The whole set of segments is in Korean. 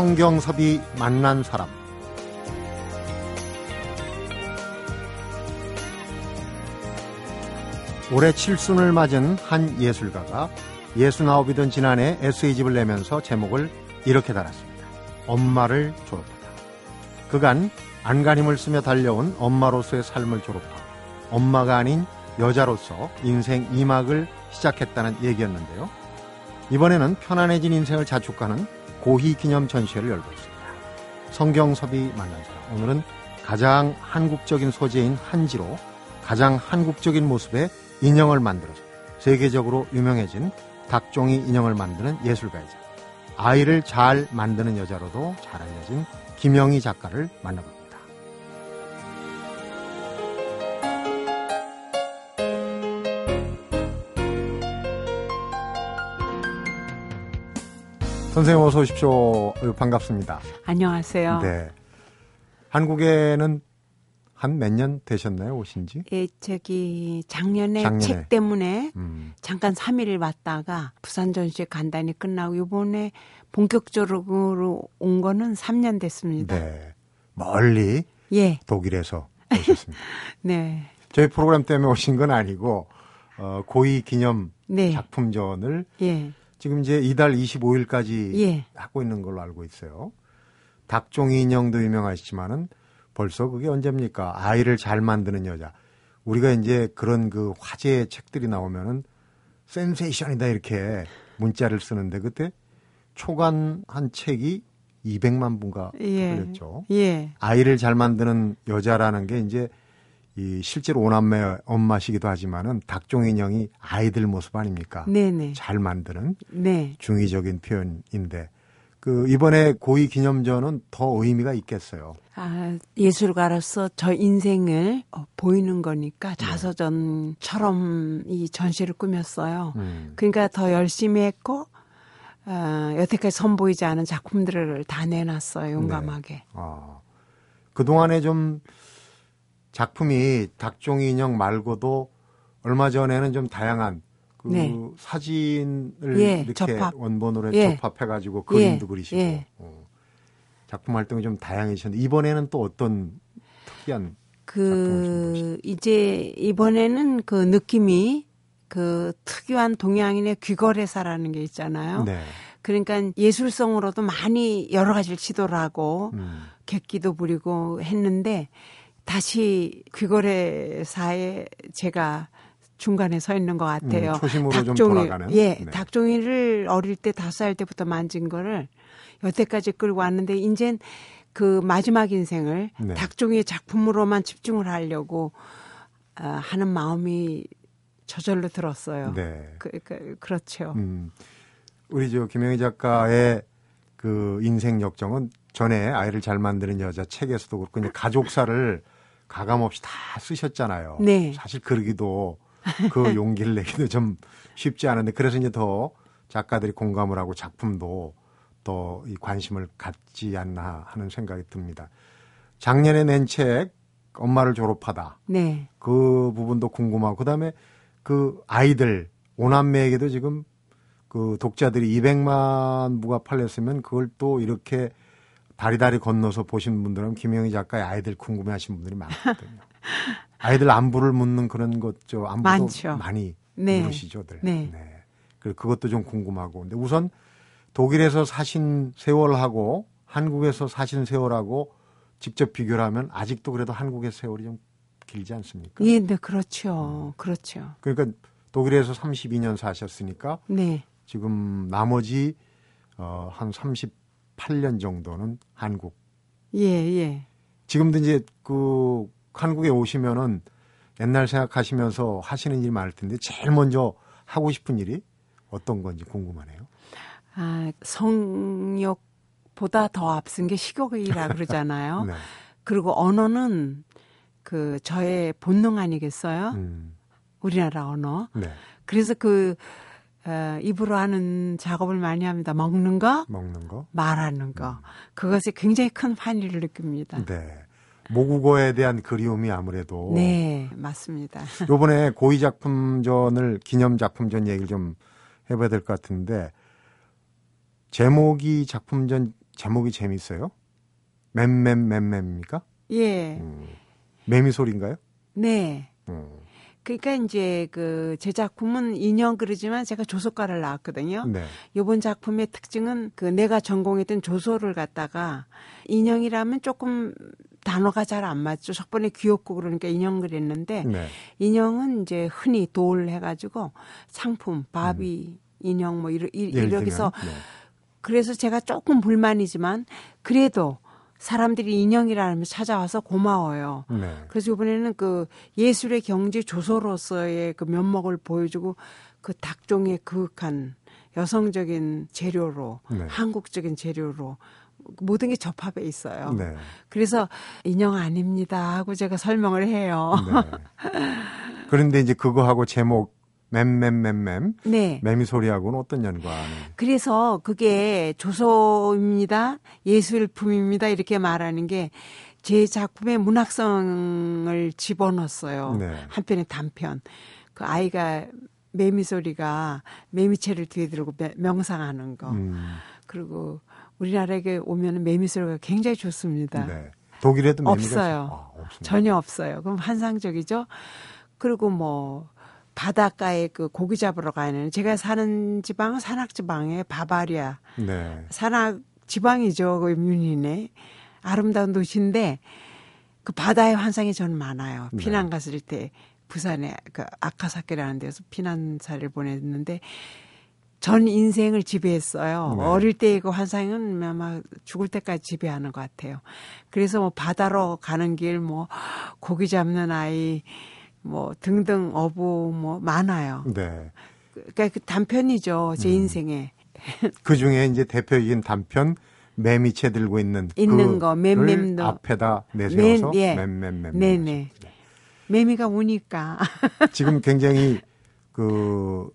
성경섭이 만난 사람 올해 칠순을 맞은 한 예술가가 예순아홉이던 지난해 에세이집을 내면서 제목을 이렇게 달았습니다. 엄마를 졸업하다. 그간 안간힘을 쓰며 달려온 엄마로서의 삶을 졸업하고 엄마가 아닌 여자로서 인생 2막을 시작했다는 얘기였는데요. 이번에는 편안해진 인생을 자축하는 고희 기념 전시회를 열고 있습니다. 성경섭이 만난 사람. 오늘은 가장 한국적인 소재인 한지로 가장 한국적인 모습의 인형을 만들어서 세계적으로 유명해진 닭종이 인형을 만드는 예술가이자 아이를 잘 만드는 여자로도 잘 알려진 김영희 작가를 만나봅니다. 선생님 어서 오십시오. 반갑습니다. 안녕하세요. 네. 한국에는 한 몇 년 되셨나요, 오신지? 예, 저기 작년에, 작년에. 책 때문에 음. 잠깐 3일 왔다가 부산 전시회 간단히 끝나고 이번에 본격적으로 온 거는 3년 됐습니다. 네. 멀리 예. 독일에서 오셨습니다. 네. 저희 프로그램 때문에 오신 건 아니고 어, 고위 기념 네. 작품전을 예. 지금 이제 이달 25일까지 예. 하고 있는 걸로 알고 있어요. 닭종이 인형도 유명하시지만은 벌써 그게 언제입니까? 아이를 잘 만드는 여자. 우리가 이제 그런 그 화제의 책들이 나오면은 센세이션이다 이렇게 문자를 쓰는데 그때 초간 한 책이 200만 분가 예. 풀렸죠. 예. 아이를 잘 만드는 여자라는 게 이제 이 실제로 오남매 엄마시기도 하지만은 닭종 인형이 아이들 모습 아닙니까? 네네. 잘 만드는 네. 중의적인 표현인데 그 이번에 고위 기념전은 더 의미가 있겠어요. 아, 예술가로서 저 인생을 어, 보이는 거니까 네. 자서전처럼 이 전시를 꾸몄어요. 음. 그러니까 더 열심히 했고 어, 여태까지 선보이지 않은 작품들을 다 내놨어요. 용감하게. 아, 그동안에 좀 작품이 닭종이 인형 말고도 얼마 전에는 좀 다양한 그 네. 사진을 예, 이렇게 접합. 원본으로 예. 접합해가지고 그림도 예, 그리시고 예. 어, 작품 활동이 좀 다양해지셨는데 이번에는 또 어떤 특이한 그 이제 이번에는 그 느낌이 그 특유한 동양인의 귀거래사라는 게 있잖아요. 네. 그러니까 예술성으로도 많이 여러 가지를 시도를 하고 음, 객기도 부리고 했는데 다시 귀거래사에 제가 중간에 서 있는 것 같아요. 음, 초심으로 좀 돌아가는? 예, 네. 닭종이를 어릴 때 다섯 살 때부터 만진 거를 여태까지 끌고 왔는데 이젠 그 마지막 인생을 네. 닭종이의 작품으로만 집중을 하려고 어, 하는 마음이 저절로 들었어요. 네. 그, 그, 그렇죠. 음, 우리 저 김영희 작가의 그 인생 역정은 전에 아이를 잘 만드는 여자 책에서도 그렇고 이제 가족사를 가감 없이 다 쓰셨잖아요. 네. 사실 그러기도 그 용기를 내기도 좀 쉽지 않은데 그래서 이제 더 작가들이 공감을 하고 작품도 더 이 관심을 갖지 않나 하는 생각이 듭니다. 작년에 낸 책 엄마를 졸업하다. 네. 그 부분도 궁금하고 그다음에 그 아이들 오남매에게도 지금 그 독자들이 200만 부가 팔렸으면 그걸 또 이렇게 다리다리 건너서 보신 분들은 김영희 작가의 아이들 궁금해하시는 분들이 많거든요. 아이들 안부를 묻는 그런 것 저 안부도 많죠. 많이 네. 물으시죠들. 네. 그리고 그것도 좀 궁금하고. 근데 우선 독일에서 사신 세월하고 한국에서 사신 세월하고 직접 비교를 하면 아직도 그래도 한국의 세월이 좀 길지 않습니까? 예, 네, 그렇죠. 그렇죠. 그러니까 독일에서 32년 사셨으니까 네. 지금 나머지 어, 한 38년 정도는 한국. 예, 예. 지금도 이제 그 한국에 오시면은 옛날 생각하시면서 하시는 일이 많을 텐데 제일 먼저 하고 싶은 일이 어떤 건지 궁금하네요. 아, 성욕보다 더 앞선 게 식욕이라 그러잖아요. 네. 그리고 언어는 그 저의 본능 아니겠어요? 음, 우리나라 언어. 네. 그래서 그 어, 입으로 하는 작업을 많이 합니다. 먹는 거, 먹는 거. 말하는 거. 그것에 굉장히 큰 환희를 느낍니다. 네. 모국어에 대한 그리움이 아무래도 네, 맞습니다. 요번에 고위 작품전을 기념 작품전 얘기를 좀 해봐야 될 것 같은데 제목이 작품전 제목이 재밌어요. 맴맴맴맴입니까? 예. 음. 매미 소리인가요? 네. 음. 그러니까 이제 그 제 작품은 인형 그러지만 제가 조소과를 나왔거든요. 네. 요번 작품의 특징은 그 내가 전공했던 조소를 갖다가 인형이라면 조금 단어가 잘 안 맞죠. 첫번에 귀엽고 그러니까 인형 그랬는데 네. 인형은 이제 흔히 돌 해가지고 상품 바비 인형 뭐 이러, 이, 음. 예를 이렇게서 들면, 네. 그래서 제가 조금 불만이지만 그래도 사람들이 인형이라면 찾아와서 고마워요. 네. 그래서 이번에는 그 예술의 경지 조소로서의 그 면목을 보여주고 그 닭종의 그윽한 여성적인 재료로 네. 한국적인 재료로 모든 게 접합해 있어요. 네. 그래서 인형 아닙니다 하고 제가 설명을 해요. 네. 그런데 이제 그거하고 제목 맴맴맴맴 네. 매미 소리하고는 어떤 연관이? 그래서 그게 조소입니다. 예술품입니다. 이렇게 말하는 게 제 작품의 문학성을 집어넣었어요. 네. 한편의 단편. 그 아이가 매미 소리가 매미채를 뒤에 들고 매- 명상하는 거. 음, 그리고 우리나라에 오면 매미 소리가 굉장히 좋습니다. 네. 독일에도 매미가 없어요. 있- 아. 전혀 없어요. 그럼 환상적이죠. 그리고 뭐 바닷가에 그 고기 잡으러 가는 제가 사는 지방은 산악 지방에 바바리아 네. 산악 지방이죠. 그 뮌헨에 아름다운 도시인데 그 바다의 환상이 저는 많아요. 네. 피난 갔을 때 부산에 그 아카사케라는 데서 피난사를 보냈는데 전 인생을 지배했어요. 네. 어릴 때의 그 환상은 아마 죽을 때까지 지배하는 것 같아요. 그래서 뭐 바다로 가는 길, 뭐 고기 잡는 아이, 뭐 등등 어부 뭐 많아요. 네. 그러니까 그 단편이죠. 제 음. 인생에. 그 중에 이제 대표적인 단편 매미채 들고 있는 있는 거, 맴맴도. 앞에다 내세워서 맨, 예. 맴맴맴. 네네. 매미가 우니까. 지금 굉장히 그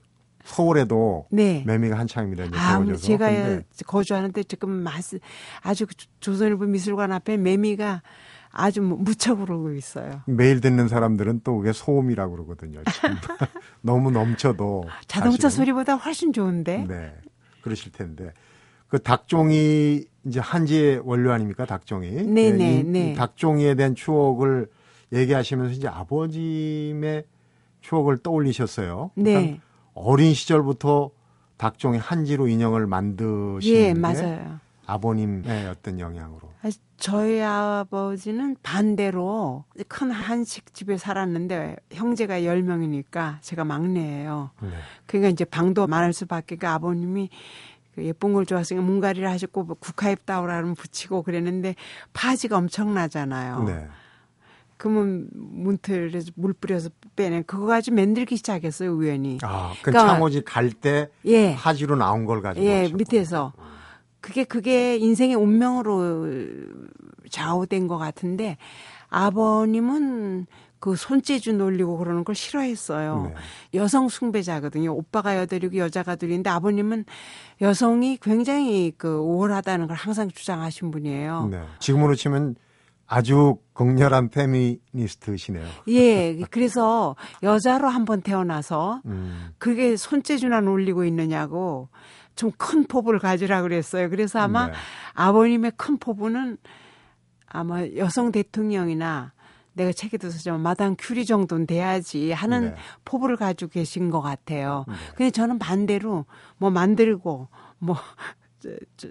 서울에도 네. 매미가 한창입니다. 이제 아, 더워져서. 제가 근데 거주하는데 지금 마스, 아주 조- 조선일보 미술관 앞에 매미가 아주 뭐 무척 오르고 있어요. 매일 듣는 사람들은 또 그게 소음이라고 그러거든요. 참. 너무 넘쳐도 자동차 사실은. 소리보다 훨씬 좋은데. 네. 그러실 텐데. 그 닭종이 이제 한지의 원료 아닙니까? 닭종이. 네네, 이- 이 네. 닭종이에 대한 추억을 얘기하시면서 이제 아버님의 추억을 떠올리셨어요. 네. 그러니까 어린 시절부터 닭종이 한지로 인형을 만드시는 예, 게 맞아요. 아버님의 어떤 영향으로. 아, 저희 아버지는 반대로 큰 한식집에 살았는데 형제가 10명이니까 제가 막내예요. 네. 그러니까 이제 방도 많을 수밖에 그 아버님이 그 예쁜 걸 좋아하시니까 문가리를 하셨고 뭐 국화잎 따오라면 붙이고 그랬는데 파지가 엄청나잖아요. 네. 그러면 문틀에서 물 뿌려서 빼내 그거 가지고 만들기 시작했어요 우연히. 아, 그 그러니까- 창호지 갈 때 예. 하지로 나온 걸 가지고. 예, 하셨구나. 밑에서. 그게 그게 인생의 운명으로 좌우된 것 같은데 아버님은 그 손재주 놀리고 그러는 걸 싫어했어요. 네. 여성 숭배자거든요. 오빠가 여덟이고 여자가 둘인데 아버님은 여성이 굉장히 그 우월하다는 걸 항상 주장하신 분이에요. 네. 지금으로 치면 아주 극렬한 페미니스트시네요. 예, 그래서 여자로 한번 태어나서 음. 그게 손재주나 놀리고 있느냐고 좀 큰 포부를 가지라 그랬어요. 그래서 아마 네. 아버님의 큰 포부는 아마 여성 대통령이나 내가 책에도 쓰지만 마당 큐리 정도는 돼야지 하는 네. 포부를 가지고 계신 것 같아요. 네. 근데 저는 반대로 뭐 만들고 뭐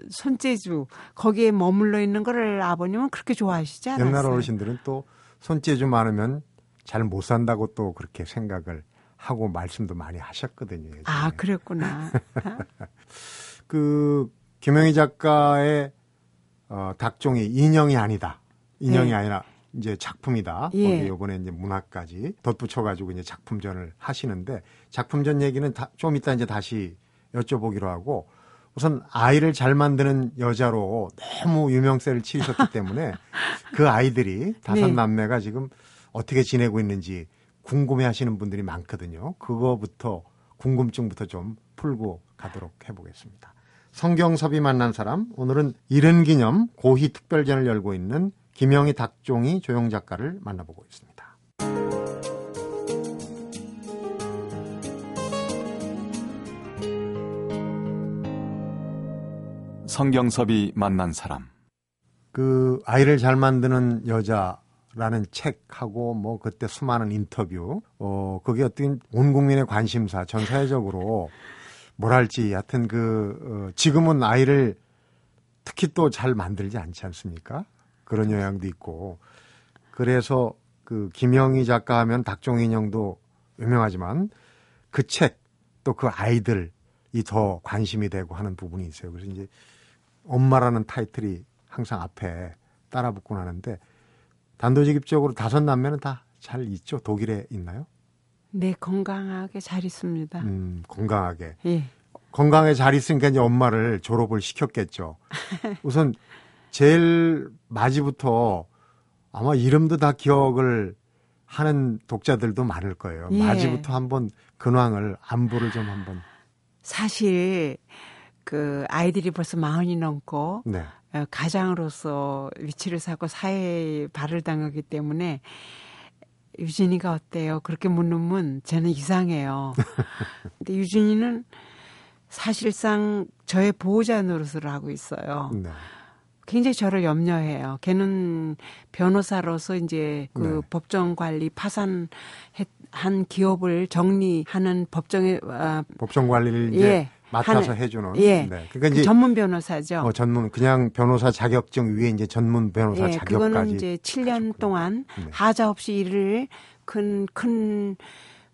손재주 거기에 머물러 있는 거를 아버님은 그렇게 좋아하시지 않았어요. 옛날 어르신들은 또 손재주 많으면 잘 못 산다고 또 그렇게 생각을 하고 말씀도 많이 하셨거든요. 예전에. 아, 그랬구나. 그 김영희 작가의 어, 닭종이 인형이 아니다. 인형이 네. 아니라 이제 작품이다. 예. 거기 이번에 이제 문학까지 덧붙여 가지고 이제 작품전을 하시는데 작품전 얘기는 다, 좀 이따 이제 다시 여쭤보기로 하고 우선 아이를 잘 만드는 여자로 너무 유명세를 치르셨기 때문에 그 아이들이 다섯 네. 남매가 지금 어떻게 지내고 있는지 궁금해 하시는 분들이 많거든요. 그거부터 궁금증부터 좀 풀고 가도록 해보겠습니다. 성경섭이 만난 사람 오늘은 이른 기념 고희 특별전을 열고 있는 김영희 닭종이 조영 작가를 만나보고 있습니다. 성경섭이 만난 사람. 그 아이를 잘 만드는 여자 라는 책하고 뭐 그때 수많은 인터뷰 어 그게 어떤 온 국민의 관심사 전 사회적으로 뭐랄지 하여튼 그 어, 지금은 아이를 특히 또 잘 만들지 않지 않습니까? 그런 영향도 있고 그래서 그 김영희 작가 하면 닭종 인형도 유명하지만 그 책 또 그 아이들이 더 관심이 되고 하는 부분이 있어요. 그래서 이제 엄마라는 타이틀이 항상 앞에 따라 붙곤 하는데 단도직입적으로 다섯 남매는 다 잘 있죠. 독일에 있나요? 네, 건강하게 잘 있습니다. 음, 건강하게. 예. 건강에 잘 있으니까 이제 엄마를 졸업을 시켰겠죠. 우선 제일 마지부터 아마 이름도 다 기억을 하는 독자들도 많을 거예요. 예. 마지부터 한번 근황을 안부를 좀 한번. 사실 그 아이들이 벌써 마흔이 넘고 네. 어, 가장으로서 위치를 사고 사회에 발을 담가기 때문에 유진이가 어때요? 그렇게 묻는 저는 이상해요. 근데 유진이는 사실상 저의 보호자 노릇을 하고 있어요. 네. 굉장히 저를 염려해요. 걔는 변호사로서 이제 그 네. 법정 관리 파산한 기업을 정리하는 법정에 아, 법정 관리를 이제 예. 맡아서 하는- 해주는. 예. 네. 그러니까 그 이제 전문 변호사죠. 어, 전문 그냥 변호사 자격증 위에 이제 전문 변호사 예, 자격까지. 그거는 이제 7년 동안 네. 하자 없이 일을 큰 큰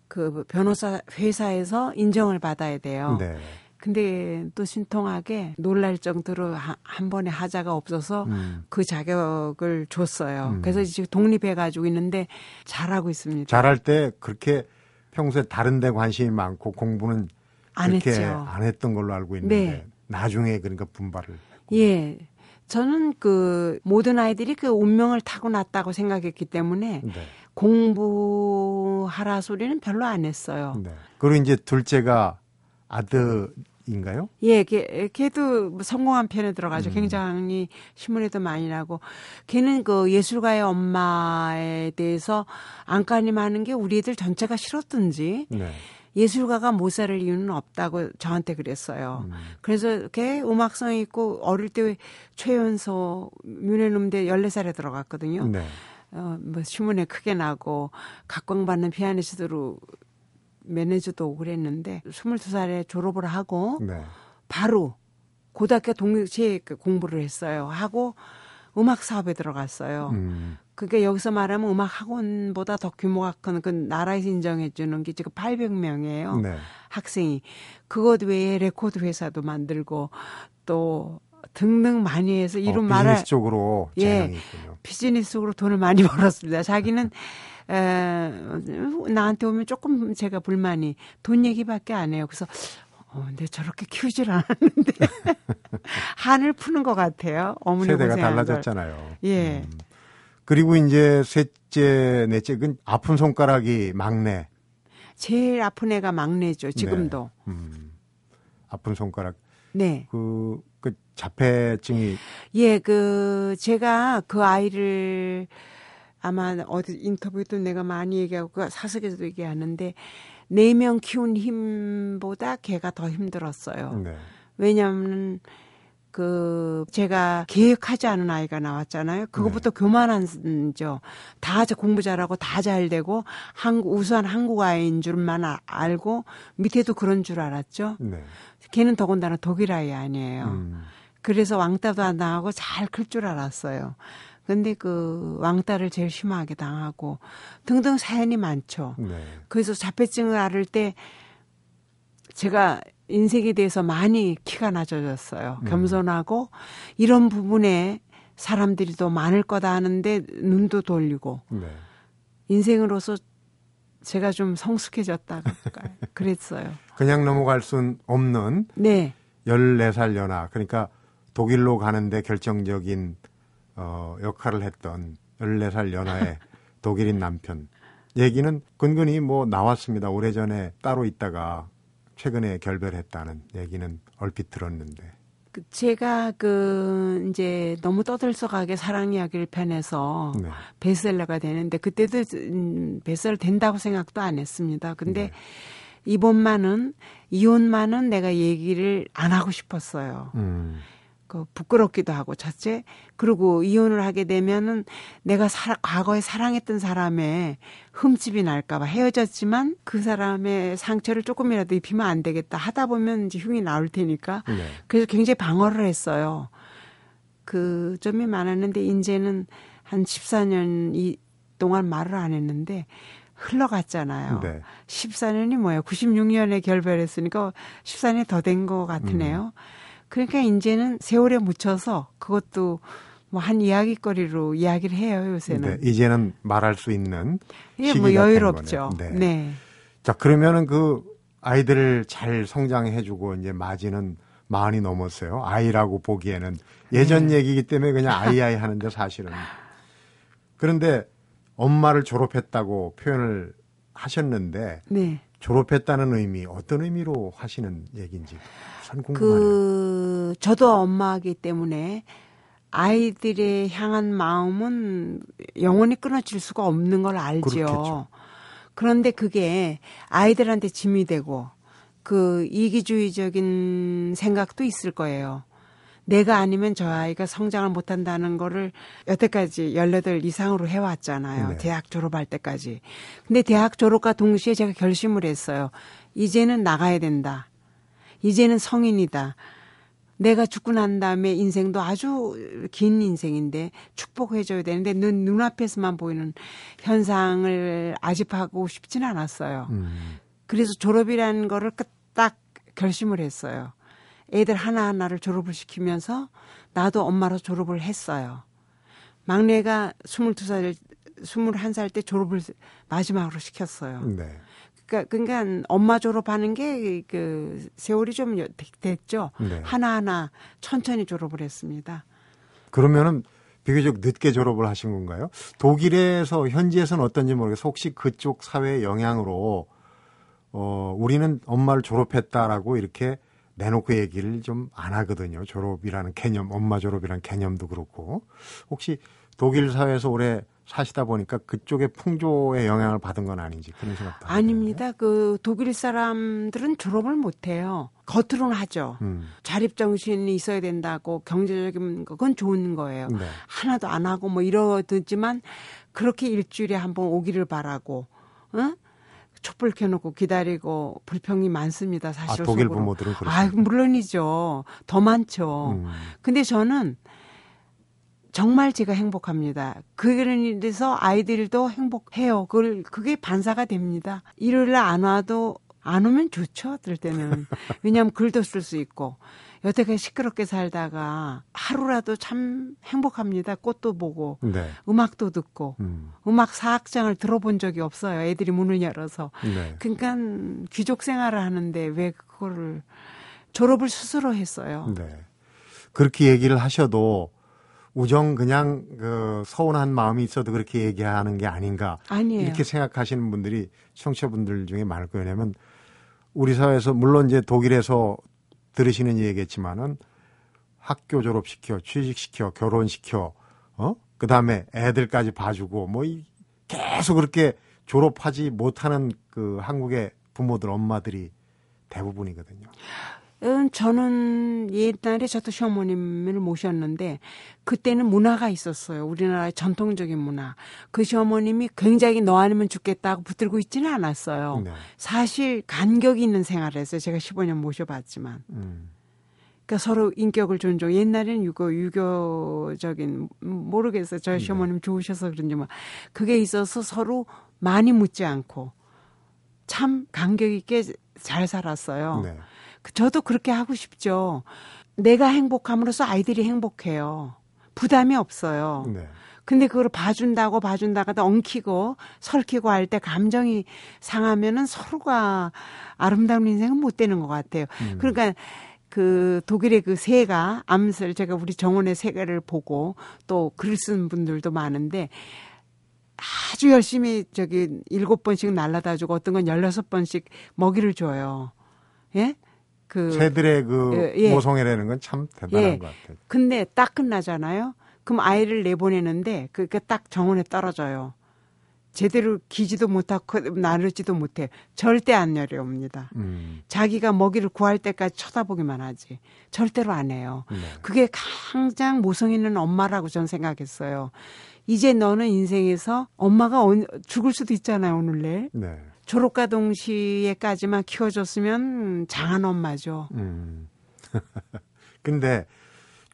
그 변호사 회사에서 인정을 받아야 돼요. 네. 근데 또 신통하게 놀랄 정도로 하- 한 번에 하자가 없어서 음. 그 자격을 줬어요. 음. 그래서 지금 독립해 가지고 있는데 잘하고 있습니다. 잘할 때 그렇게 평소에 다른 데 관심이 많고 공부는 안 그렇게 했죠. 안 했던 걸로 알고 있는데 네. 나중에 그러니까 분발을 예. 저는 그 모든 아이들이 그 운명을 타고났다고 생각했기 때문에 네. 공부하라 소리는 별로 안 했어요. 네. 그리고 이제 둘째가 아들인가요? 예, 걔, 걔도 뭐 성공한 편에 들어가죠. 음. 굉장히 신문에도 많이 나고. 걔는 그 예술가의 엄마에 대해서 안간힘하는 게 우리 애들 전체가 싫었든지 네. 예술가가 못살 이유는 없다고 저한테 그랬어요. 음. 그래서 걔 음악성이 있고 어릴 때 최연소 뮤네눔대 14살에 들어갔거든요. 네. 어, 뭐 신문에 크게 나고 각광받는 피아니스트로 매니저도 오고 그랬는데 22살에 졸업을 하고 네. 바로 고등학교 동시에 그 공부를 했어요. 하고 음악 사업에 들어갔어요. 음. 그게 여기서 말하면 음악 학원보다 더 규모가 큰 그 나라에서 인정해 주는 게 지금 800명이에요. 네. 학생이 그것 외에 레코드 회사도 만들고 또 등등 많이 해서 이런 어, 말을 비즈니스 쪽으로 예. 비즈니스 쪽으로 돈을 많이 벌었습니다. 자기는 에, 나한테 오면 조금 제가 불만이 돈 얘기밖에 안 해요. 그래서 어, 근데 저렇게 키우질 않았는데 한을 푸는 것 같아요. 어머니 세대가 고생한 걸. 달라졌잖아요. 예. 음. 그리고 이제 셋째, 넷째, 그 아픈 손가락이 막내. 제일 아픈 애가 막내죠. 지금도. 네. 음. 아픈 손가락. 네. 그, 그 자폐증이 예, 그 제가 그 아이를 아마 어디 인터뷰도 내가 많이 얘기하고 그 사석에서도 얘기하는데 네 명 키운 힘보다 걔가 더 힘들었어요. 네. 왜냐하면 그 제가 계획하지 않은 아이가 나왔잖아요. 그것부터 교만한죠. 다저 공부 잘하고 다 잘 되고 한국 우수한 한국 아이인 줄만 아- 알고 밑에도 그런 줄 알았죠. 네. 걔는 더군다나 독일 아이 아니에요. 음. 그래서 왕따도 안 당하고 잘 클 줄 알았어요. 근데 그 왕따를 제일 심하게 당하고 등등 사연이 많죠. 네. 그래서 자폐증을 앓을 때 제가 인생에 대해서 많이 키가 낮아졌어요. 음. 겸손하고 이런 부분에 사람들이 더 많을 거다 하는데 눈도 돌리고 네. 인생으로서 제가 좀 성숙해졌다 그랬어요. 그냥 넘어갈 순 없는 네. 14살 연하. 그러니까 독일로 가는데 결정적인 어, 역할을 했던 14살 연하의 독일인 남편. 얘기는 근근히 뭐 나왔습니다. 오래전에 따로 있다가 최근에 결별했다는 얘기는 얼핏 들었는데. 그 제가 그 이제 너무 떠들썩하게 사랑 이야기를 펴내서 네. 베스트셀러가 되는데 그때도 음, 베스트셀러 된다고 생각도 안 했습니다. 근데 네. 이번만은 이혼만은 내가 얘기를 안 하고 싶었어요. 음. 그 부끄럽기도 하고 첫째 그리고 이혼을 하게 되면은 내가 사, 과거에 사랑했던 사람의 흠집이 날까봐 헤어졌지만 그 사람의 상처를 조금이라도 입히면 안 되겠다 하다 보면 이제 흉이 나올 테니까 네. 그래서 굉장히 방어를 했어요. 그 점이 많았는데 이제는 한 14년 이 동안 말을 안 했는데 흘러갔잖아요. 네. 14년이 뭐예요? 96년에 결별했으니까 14년이 더 된 것 같으네요. 음. 그러니까 이제는 세월에 묻혀서 그것도 뭐 한 이야기거리로 이야기를 해요 요새는. 네. 이제는 말할 수 있는 시기가 뭐된 여유롭죠. 거네요. 네. 자, 그러면은 그 아이들을 잘 성장해주고 이제 맞이는 마흔이 넘었어요. 아이라고 보기에는 예전 네. 얘기이기 때문에 그냥 아이아이 하는데 사실은. 그런데 엄마를 졸업했다고 표현을 하셨는데 네. 졸업했다는 의미 어떤 의미로 하시는 얘기인지 참 궁금하네요. 그 저도 엄마이기 때문에 아이들에 향한 마음은 영원히 끊어질 수가 없는 걸 알죠. 그렇겠죠. 그런데 그게 아이들한테 짐이 되고 그 이기주의적인 생각도 있을 거예요. 내가 아니면 저 아이가 성장을 못한다는 거를 여태까지 18 이상으로 해왔잖아요. 네. 대학 졸업할 때까지. 근데 대학 졸업과 동시에 제가 결심을 했어요. 이제는 나가야 된다. 이제는 성인이다. 내가 죽고 난 다음에 인생도 아주 긴 인생인데 축복해줘야 되는데 눈, 눈앞에서만 보이는 현상을 아집하고 싶지는 않았어요. 음, 그래서 졸업이라는 거를 그딱 결심을 했어요. 애들 하나하나를 졸업을 시키면서 나도 엄마로 졸업을 했어요. 막내가 22살, 21살 때 졸업을 마지막으로 시켰어요. 네. 그러니까, 그러니까 엄마 졸업하는 게 그 세월이 좀 여- 됐죠. 네. 하나하나 천천히 졸업을 했습니다. 그러면은 비교적 늦게 졸업을 하신 건가요? 독일에서 현지에서는 어떤지 모르겠어요. 혹시 그쪽 사회의 영향으로 어 우리는 엄마를 졸업했다라고 이렇게 내놓고 얘기를 좀 안 하거든요. 졸업이라는 개념, 엄마 졸업이라는 개념도 그렇고 혹시 독일 사회에서 오래 사시다 보니까 그쪽의 풍조의 영향을 받은 건 아닌지 그런 생각도 아닙니다. 그 독일 사람들은 졸업을 못 해요. 겉으로는 하죠. 음, 자립 정신이 있어야 된다고 경제적인 거 그건 좋은 거예요. 네. 하나도 안 하고 뭐 이러듯지만 그렇게 일주일에 한 번 오기를 바라고, 어? 촛불 켜놓고 기다리고 불평이 많습니다. 아 사실 독일 속으로. 부모들은 아, 그렇습니다. 물론이죠. 더 많죠. 음, 근데 저는 정말 제가 행복합니다. 그래서 아이들도 행복해요. 그걸 그게 반사가 됩니다. 일요일 날 안 와도 안 오면 좋죠. 어떨 때는. 왜냐하면 글도 쓸 수 있고 여태까지 시끄럽게 살다가 하루라도 참 행복합니다. 꽃도 보고 네. 음악도 듣고 음, 음악 사학장을 들어본 적이 없어요. 애들이 문을 열어서. 네. 그러니까 귀족 생활을 하는데 왜 그거를 졸업을 스스로 했어요. 네. 그렇게 얘기를 하셔도 우정 그냥 그 서운한 마음이 있어도 그렇게 얘기하는 게 아닌가 아니에요. 이렇게 생각하시는 분들이 청취자분들 중에 많을 거예요. 왜냐면 우리 사회에서 물론 이제 독일에서 들으시는 얘기겠지만은 학교 졸업시켜, 취직시켜, 결혼시켜, 어? 그 다음에 애들까지 봐주고 뭐 이, 계속 그렇게 졸업하지 못하는 그 한국의 부모들, 엄마들이 대부분이거든요. 음, 저는 옛날에 저도 시어머님을 모셨는데 그때는 문화가 있었어요. 우리나라의 전통적인 문화. 그 시어머님이 굉장히 너 아니면 죽겠다고 붙들고 있지는 않았어요. 네. 사실 간격이 있는 생활을 했어요. 제가 15년 모셔봤지만. 음, 그러니까 서로 인격을 존중. 옛날에는 유교, 유교적인, 음, 모르겠어요. 저희 네. 시어머님 좋으셔서 그런지 뭐. 그게 있어서 서로 많이 묻지 않고 참 간격 있게 잘 살았어요. 네. 그- 저도 그렇게 하고 싶죠. 내가 행복함으로써 아이들이 행복해요. 부담이 없어요. 네. 근데 그걸 봐준다고 하다 엉키고 설키고 할 때 감정이 상하면은 서로가 아름다운 인생은 못 되는 것 같아요. 음. 그러니까 그 독일의 그 새가 암슬 제가 우리 정원의 새가를 보고 또 글 쓴 분들도 많은데 아주 열심히 저기 일곱 번씩 날라다 주고 어떤 건 열여섯 번씩 먹이를 줘요. 예? 그 새들의 그 예, 예. 모성애라는 건 참 대단한 예. 것 같아요. 근데 딱 끝나잖아요. 그럼 아이를 내보내는데 그게 딱 정원에 떨어져요. 제대로 기지도 못하고 나르지도 못해. 절대 안 내려옵니다. 음. 자기가 먹이를 구할 때까지 쳐다보기만 하지. 절대로 안 해요. 네. 그게 가장 모성 있는 엄마라고 저는 생각했어요. 이제 너는 인생에서 엄마가 언- 죽을 수도 있잖아요, 오늘 내일. 네. 졸업과 동시에까지만 키워줬으면 장한 엄마죠. 음. 근데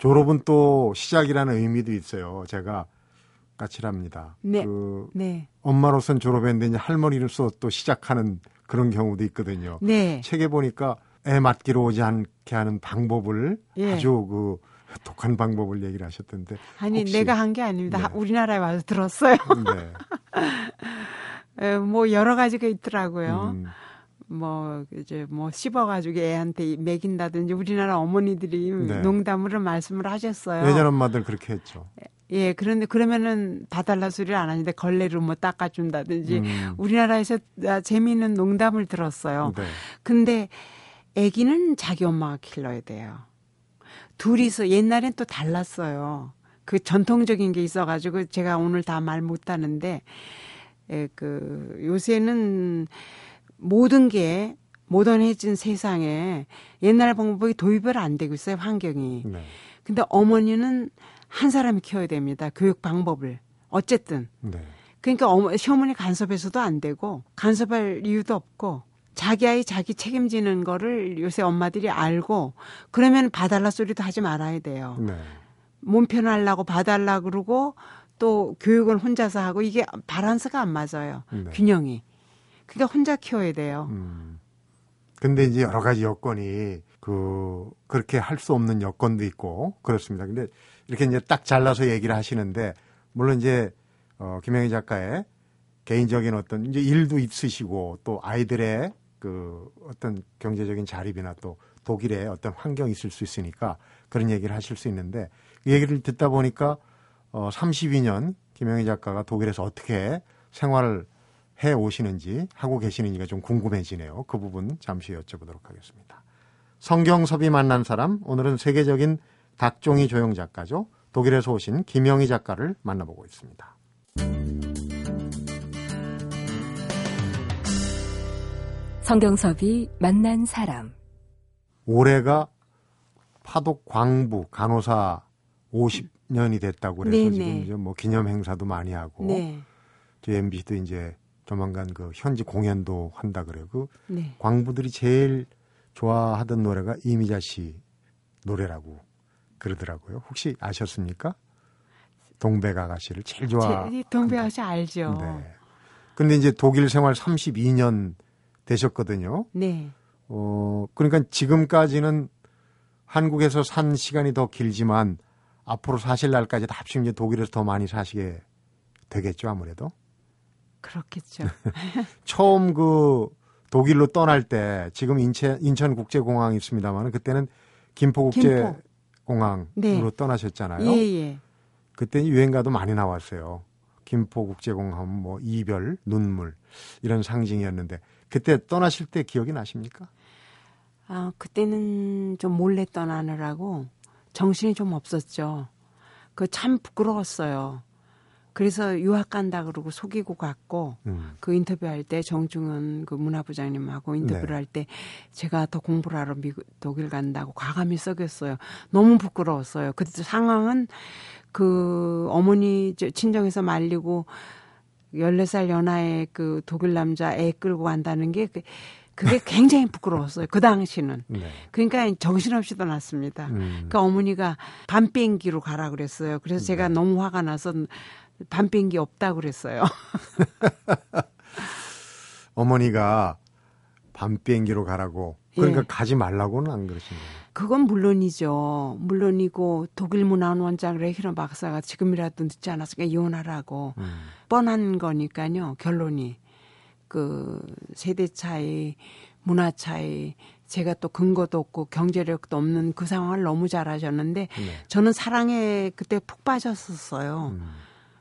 졸업은 또 시작이라는 의미도 있어요. 제가 까칠합니다. 네. 그 네. 엄마로선 졸업했는데 이제 할머니로서 또 시작하는 그런 경우도 있거든요. 네. 책에 보니까 애 맞기로 오지 않게 하는 방법을 예. 아주 그 독한 방법을 얘기를 하셨던데 아니, 내가 한 게 아닙니다. 네. 우리나라에 와서 들었어요. 네. 에, 뭐 여러 가지가 있더라고요. 음, 뭐 이제 뭐 씹어가지고 애한테 먹인다든지 우리나라 어머니들이 네. 농담으로 말씀을 하셨어요. 예전 엄마들 그렇게 했죠. 예, 그런데 그러면은 봐달라 소리를 안 하는데 걸레로 뭐 닦아준다든지 음. 우리나라에서 아, 재미있는 농담을 들었어요. 네. 근데 아기는 자기 엄마가 길러야 돼요. 둘이서 옛날엔 또 달랐어요. 그 전통적인 게 있어가지고 제가 오늘 다 말 못하는데 에, 그 요새는 모든 게 모던해진 세상에 옛날 방법이 도입을 안 되고 있어요 환경이. 네. 근데 어머니는 한 사람이 키워야 됩니다. 교육 방법을. 어쨌든. 네. 그러니까 어머, 시어머니 간섭해서도 안 되고 간섭할 이유도 없고 자기 아이 자기 책임지는 거를 요새 엄마들이 알고 그러면 봐달라 소리도 하지 말아야 돼요. 네. 몸 편하려고 봐달라 그러고 또 교육을 혼자서 하고 이게 바란스가 안 맞아요. 네. 균형이. 그러니까 혼자 키워야 돼요. 음. 근데 이제 여러 가지 여건이 그 그렇게 할 수 없는 여건도 있고 그렇습니다. 근데 이렇게 이제 딱 잘라서 얘기를 하시는데 물론 이제 어 김영희 작가의 개인적인 어떤 이제 일도 있으시고 또 아이들의 그 어떤 경제적인 자립이나 또 독일의 어떤 환경이 있을 수 있으니까 그런 얘기를 하실 수 있는데 이 얘기를 듣다 보니까 어 32년 김영희 작가가 독일에서 어떻게 생활을 해 오시는지 하고 계시는지가 좀 궁금해지네요. 그 부분 잠시 여쭤보도록 하겠습니다. 성경섭이 만난 사람 오늘은 세계적인 닭종이 조형 작가죠. 독일에서 오신 김영희 작가를 만나보고 있습니다. 성경섭이 만난 사람. 올해가 파독 광부 간호사 50 년이 됐다고 그래서 네네. 지금 이제 뭐 기념 행사도 많이 하고 네. 저희 MBC도 이제 조만간 그 현지 공연도 한다 그래요. 그 네. 광부들이 제일 좋아하던 노래가 이미자 씨 노래라고 그러더라고요. 혹시 아셨습니까? 동백 아가씨를 제일 좋아. 제, 동배 아씨 알죠. 네. 근데 이제 독일 생활 32년 되셨거든요. 네. 어, 그러니까 지금까지는 한국에서 산 시간이 더 길지만 앞으로 사실 날까지 다 합치면 이제 독일에서 더 많이 사시게 되겠죠, 아무래도. 그렇겠죠. 처음 그 독일로 떠날 때 지금 인천 인천 국제공항이 있습니다만 그때는 김포국제공항으로 네. 떠나셨잖아요. 예, 예. 그때 유행가도 많이 나왔어요. 김포국제공항 뭐 이별, 눈물 이런 상징이었는데 그때 떠나실 때 기억이 나십니까? 아, 그때는 좀 몰래 떠나느라고 정신이 좀 없었죠. 그 참 부끄러웠어요. 그래서 유학 간다 그러고 속이고 갔고 음. 그 인터뷰할 때 정중은 그 문화부장님하고 인터뷰를 네. 할때 제가 더 공부를 하러 미국 독일 간다고 과감히 썩였어요. 너무 부끄러웠어요. 그때 상황은 그 어머니 저 친정에서 말리고 14살 연하의 그 독일 남자 애 끌고 간다는 게 그- 그게 굉장히 부끄러웠어요. 그 당시는. 네. 그러니까 정신없이 떠났습니다. 음. 그러니까 어머니가 밤 비행기로 가라 그랬어요. 그래서 제가 네. 너무 화가 나서 밤 비행기 없다 그랬어요. 어머니가 밤 비행기로 가라고 그러니까 예. 가지 말라고는 안 그러신 거예요. 그건 물론이죠. 물론이고 독일 문화원장 레히너 박사가 지금이라도 늦지 않았으니까 이혼하라고 음. 뻔한 거니까요. 결론이 그 세대 차이, 문화 차이, 제가 또 근거도 없고 경제력도 없는 그 상황을 너무 잘 하셨는데 네. 저는 사랑에 그때 푹 빠졌었어요. 음.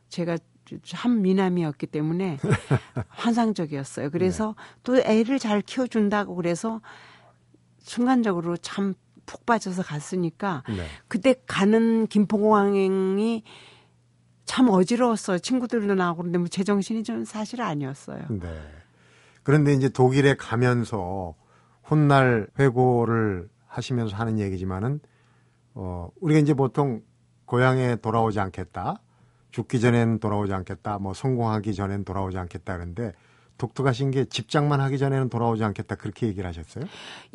제가 참 미남이었기 때문에 환상적이었어요. 그래서 또 애를 잘 키워준다고 그래서 순간적으로 참 푹 빠져서 갔으니까 네. 그때 가는 김포공항이 참 어지러웠어요. 친구들도 나오고 그런데 뭐 제정신이 좀 사실 아니었어요. 네. 그런데 이제 독일에 가면서 훗날 회고를 하시면서 하는 얘기지만은 어 우리가 이제 보통 고향에 돌아오지 않겠다. 죽기 전엔 돌아오지 않겠다. 뭐 성공하기 전엔 돌아오지 않겠다 그런데 독특하신 게 집장만 하기 전에는 돌아오지 않겠다 그렇게 얘기를 하셨어요?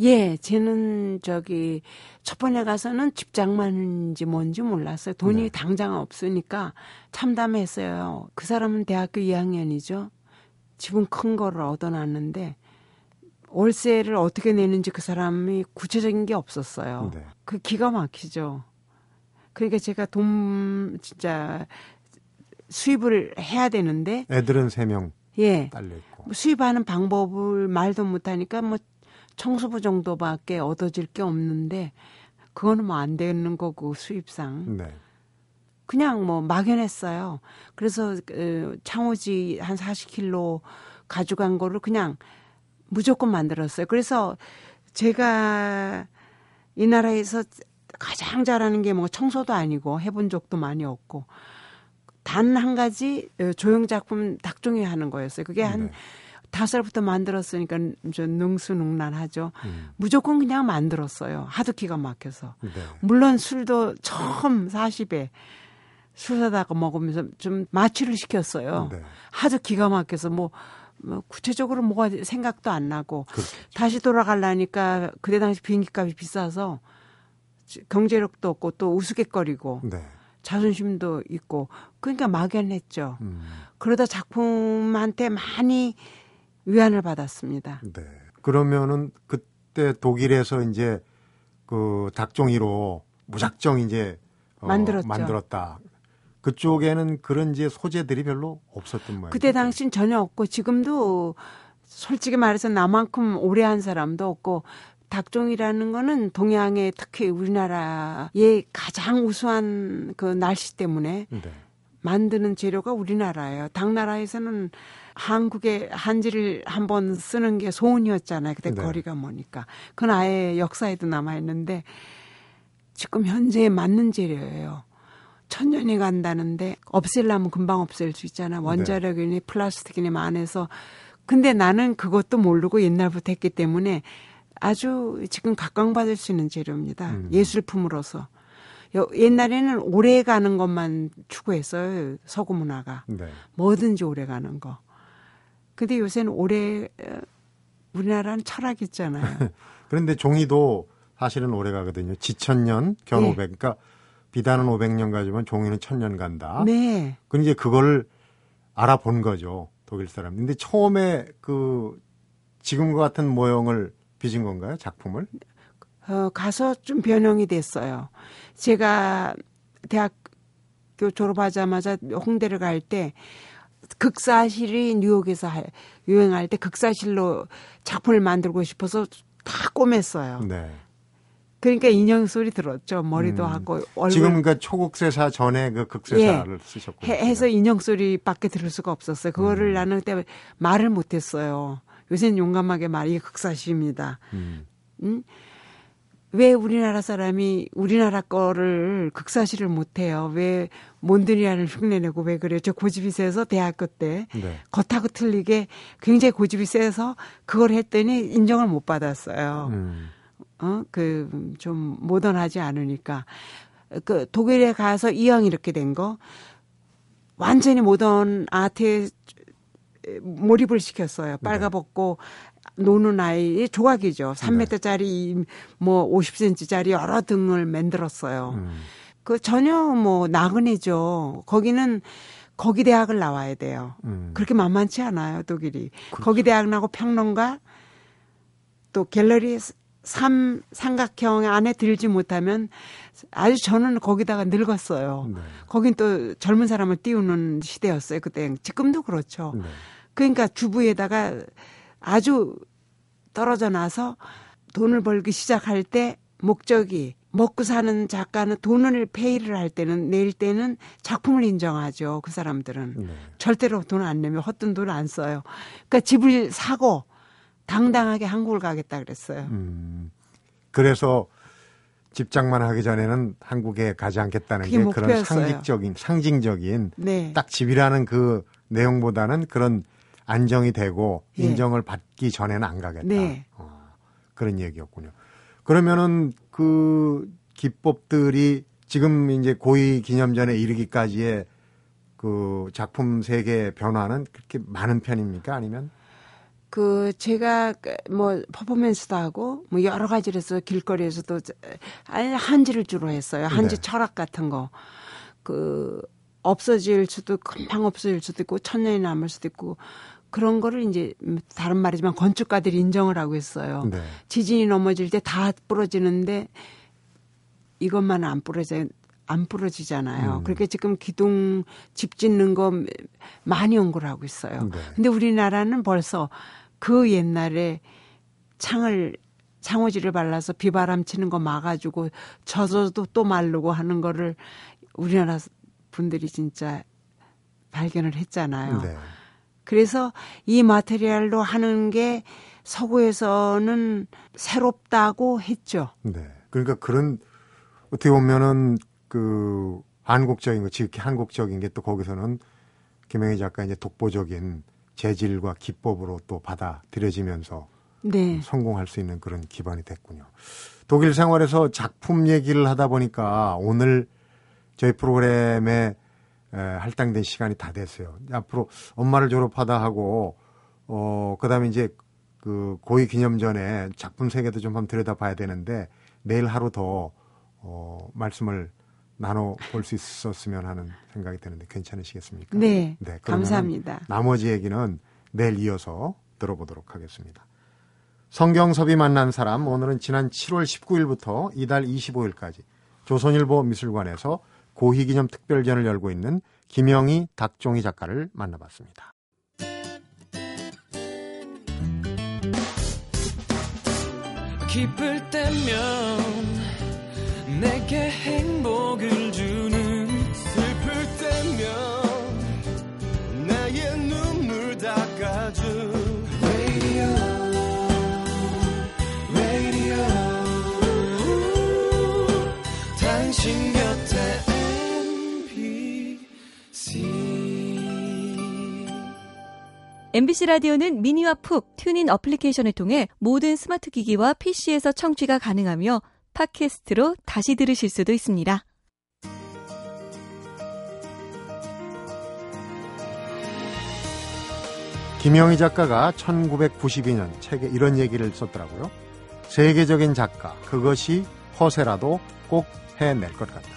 예, 쟤는 저기 첫 번에 가서는 집장만인지 뭔지 몰랐어요. 돈이 네. 당장 없으니까 참담했어요. 그 사람은 대학교 2학년이죠. 집은 큰 거를 얻어놨는데 월세를 어떻게 내는지 그 사람이 구체적인 게 없었어요. 네. 그 기가 막히죠. 그러니까 제가 돈 진짜 수입을 해야 되는데 애들은 세명 예 딸려 있고. 뭐 수입하는 방법을 말도 못하니까 뭐 청소부 정도밖에 얻어질 게 없는데 그거는 뭐 안 되는 거고 수입상 네. 그냥 뭐 막연했어요. 그래서 그 창호지 한 40kg 가져간 거를 그냥 무조건 만들었어요. 그래서 제가 이 나라에서 가장 잘하는 게 뭐 청소도 아니고 해본 적도 많이 없고 단 한 가지 어, 조형 작품 닭종이 하는 거였어요. 그게 한 네. 다섯 살부터 만들었으니까 좀 능수능란하죠. 음. 무조건 그냥 만들었어요. 하도 기가 막혀서. 네. 물론 술도 처음 40에 술 사다가 먹으면서 좀 마취를 시켰어요. 네. 하도 기가 막혀서 뭐, 뭐 구체적으로 뭐가 생각도 안 나고 그렇겠죠. 다시 돌아가려니까 그때 당시 비행기 값이 비싸서 경제력도 없고 또 우스갯거리고 네. 자존심도 있고 그러니까 막연했죠. 음. 그러다 작품한테 많이 위안을 받았습니다. 네. 그러면은 그때 독일에서 이제 그 닭종이로 무작정 이제 어, 만들었죠. 만들었다. 그쪽에는 그런 이제 소재들이 별로 없었던 모양이에요. 그때 당시는 전혀 없고 지금도 솔직히 말해서 나만큼 오래 한 사람도 없고 닭종이라는 거는 동양의 특히 우리나라의 가장 우수한 그 날씨 때문에 네. 만드는 재료가 우리나라예요. 당나라에서는 한국의 한지를 한번 쓰는 게 소원이었잖아요. 그때 네. 거리가 머니까. 그건 아예 역사에도 남아 있는데 지금 현재에 맞는 재료예요. 천년이 간다는데 없앨려면 금방 없앨 수 있잖아. 원자력이니 플라스틱이니 안에서. 근데 나는 그것도 모르고 옛날부터 했기 때문에 아주 지금 각광받을 수 있는 재료입니다. 음. 예술품으로서. 여- 옛날에는 오래 가는 것만 추구했어요. 서구 문화가. 네. 뭐든지 오래 가는 거. 근데 요새는 오래 어, 우리나라는 철학 있잖아요. 그런데 종이도 사실은 오래 가거든요. 지천년 견 네. 500. 그러니까 비단은 500년 가지만 종이는 1000년 간다. 네. 그 이제 그걸 알아본 거죠. 독일 사람. 근데 처음에 그 지금과 같은 모형을 빚은 건가요? 작품을? 어, 가서 좀 변형이 됐어요. 제가 대학교 졸업하자마자 홍대를 갈 때 극사실이 뉴욕에서 할- 유행할 때 극사실로 작품을 만들고 싶어서 다 꼬맸어요. 네. 그러니까 인형 소리 들었죠. 머리도 음. 하고 얼굴 지금 그러니까 초국세사 전에 그 극세사를 쓰셨고. 해, 해서 인형 소리밖에 들을 수가 없었어요. 그거를 음. 나는 그때 말을 못했어요. 요새는 용감하게 말 이게 극사실입니다. 음. 응? 왜 우리나라 사람이 우리나라 거를 극사실을 못해요? 왜 몬드리안을 흉내내고 왜 그래요? 저 고집이 세서 대학교 때 네. 겉하고 틀리게 굉장히 고집이 세서 그걸 했더니 인정을 못 받았어요. 음. 어, 그, 좀 모던하지 않으니까. 그, 독일에 가서 이왕 이렇게 된 거, 완전히 모던 아트에 몰입을 시켰어요. 빨가벗고 노는 아이, 조각이죠. 3m짜리, 뭐 50cm짜리 여러 등을 만들었어요. 음. 그 전혀 뭐 나그네죠. 거기는 거기 대학을 나와야 돼요. 음. 그렇게 만만치 않아요, 독일이. 거기 대학 나고 평론가 또 갤러리 삼 삼각형 안에 들지 못하면 아주 저는 거기다가 늙었어요. 네. 거긴 또 젊은 사람을 띄우는 시대였어요, 그때. 지금도 그렇죠. 네. 그러니까 주부에다가 아주 떨어져 나서 돈을 벌기 시작할 때 목적이 먹고 사는 작가는 돈을 페이를 할 때는 낼 때는 작품을 인정하죠. 그 사람들은 네. 절대로 돈 안 내면 헛돈 돈 안 써요. 그러니까 집을 사고 당당하게 한국을 가겠다 그랬어요. 음. 그래서 집장만 하기 전에는 한국에 가지 않겠다는 게 그게 그런 목표였어요. 상징적인 상징적인 네. 딱 집이라는 그 내용보다는 그런 안정이 되고 예. 인정을 받기 전에는 안 가겠다. 네. 어, 그런 얘기였군요. 그러면은 그 기법들이 지금 이제 고위 기념전에 이르기까지의 그 작품 세계 변화는 그렇게 많은 편입니까? 아니면 그 제가 그뭐 퍼포먼스도 하고 뭐 여러 가지로 해서 길거리에서도 아예 한지를 주로 했어요. 한지 네. 철학 같은 거. 그 없어질 수도 금방 없어질 수도 있고 천년이 남을 수도 있고 그런 거를 이제 다른 말이지만 건축가들이 인정을 하고 있어요. 네. 지진이 넘어질 때 다 부러지는데 이것만 안 부러져 안 부러지잖아요. 음. 그러니까 지금 기둥 집 짓는 거 많이 연구를 하고 있어요. 네. 근데 우리나라는 벌써 그 옛날에 창을 창호지를 발라서 비바람 치는 거 막아주고 젖어도 또 마르고 하는 거를 우리나라 분들이 진짜 발견을 했잖아요. 네. 그래서 이 마테리얼로 하는 게 서구에서는 새롭다고 했죠. 네. 그러니까 그런 어떻게 보면은 그 한국적인 거, 지극히 한국적인 게 또 거기서는 김영희 작가 이제 독보적인 재질과 기법으로 또 받아들여지면서 네. 성공할 수 있는 그런 기반이 됐군요. 독일 생활에서 작품 얘기를 하다 보니까 오늘 저희 프로그램에 에, 할당된 시간이 다 됐어요. 앞으로 엄마를 졸업하다 하고 어 그다음에 이제 그 고위 기념전에 작품 세계도 좀 한번 들여다봐야 되는데 내일 하루 더 어, 말씀을 나눠 볼 수 있었으면 하는 생각이 드는데 괜찮으시겠습니까? 네. 그러면은 감사합니다. 나머지 얘기는 내일 이어서 들어보도록 하겠습니다. 성경섭이 만난 사람 오늘은 지난 7월 19일부터 이달 25일까지 조선일보 미술관에서 고희기념 특별전을 열고 있는 김영희 닥종희 작가를 만나봤습니다. 기쁠 때면 내게 당신 곁에 MBC MBC 라디오는 미니와 푹 TuneIn 어플리케이션을 통해 모든 스마트 기기와 PC에서 청취가 가능하며 팟캐스트로 다시 들으실 수도 있습니다. 김영희 작가가 1992년 책에 이런 얘기를 썼더라고요. 세계적인 작가, 그것이 허세라도 꼭 해낼 것 같다.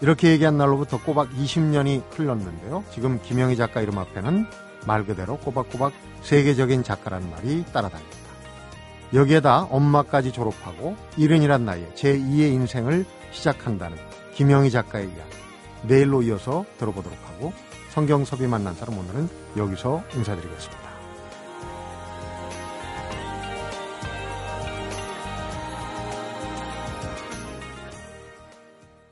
이렇게 얘기한 날로부터 꼬박 20년이 흘렀는데요. 지금 김영희 작가 이름 앞에는 말 그대로 꼬박꼬박 세계적인 작가라는 말이 따라다닙니다. 여기에다 엄마까지 졸업하고 이른이란 나이에 제2의 인생을 시작한다는 김영희 작가의 이야기. 내일로 이어서 들어보도록 하고 성경섭이 만난 사람 오늘은 여기서 인사드리겠습니다.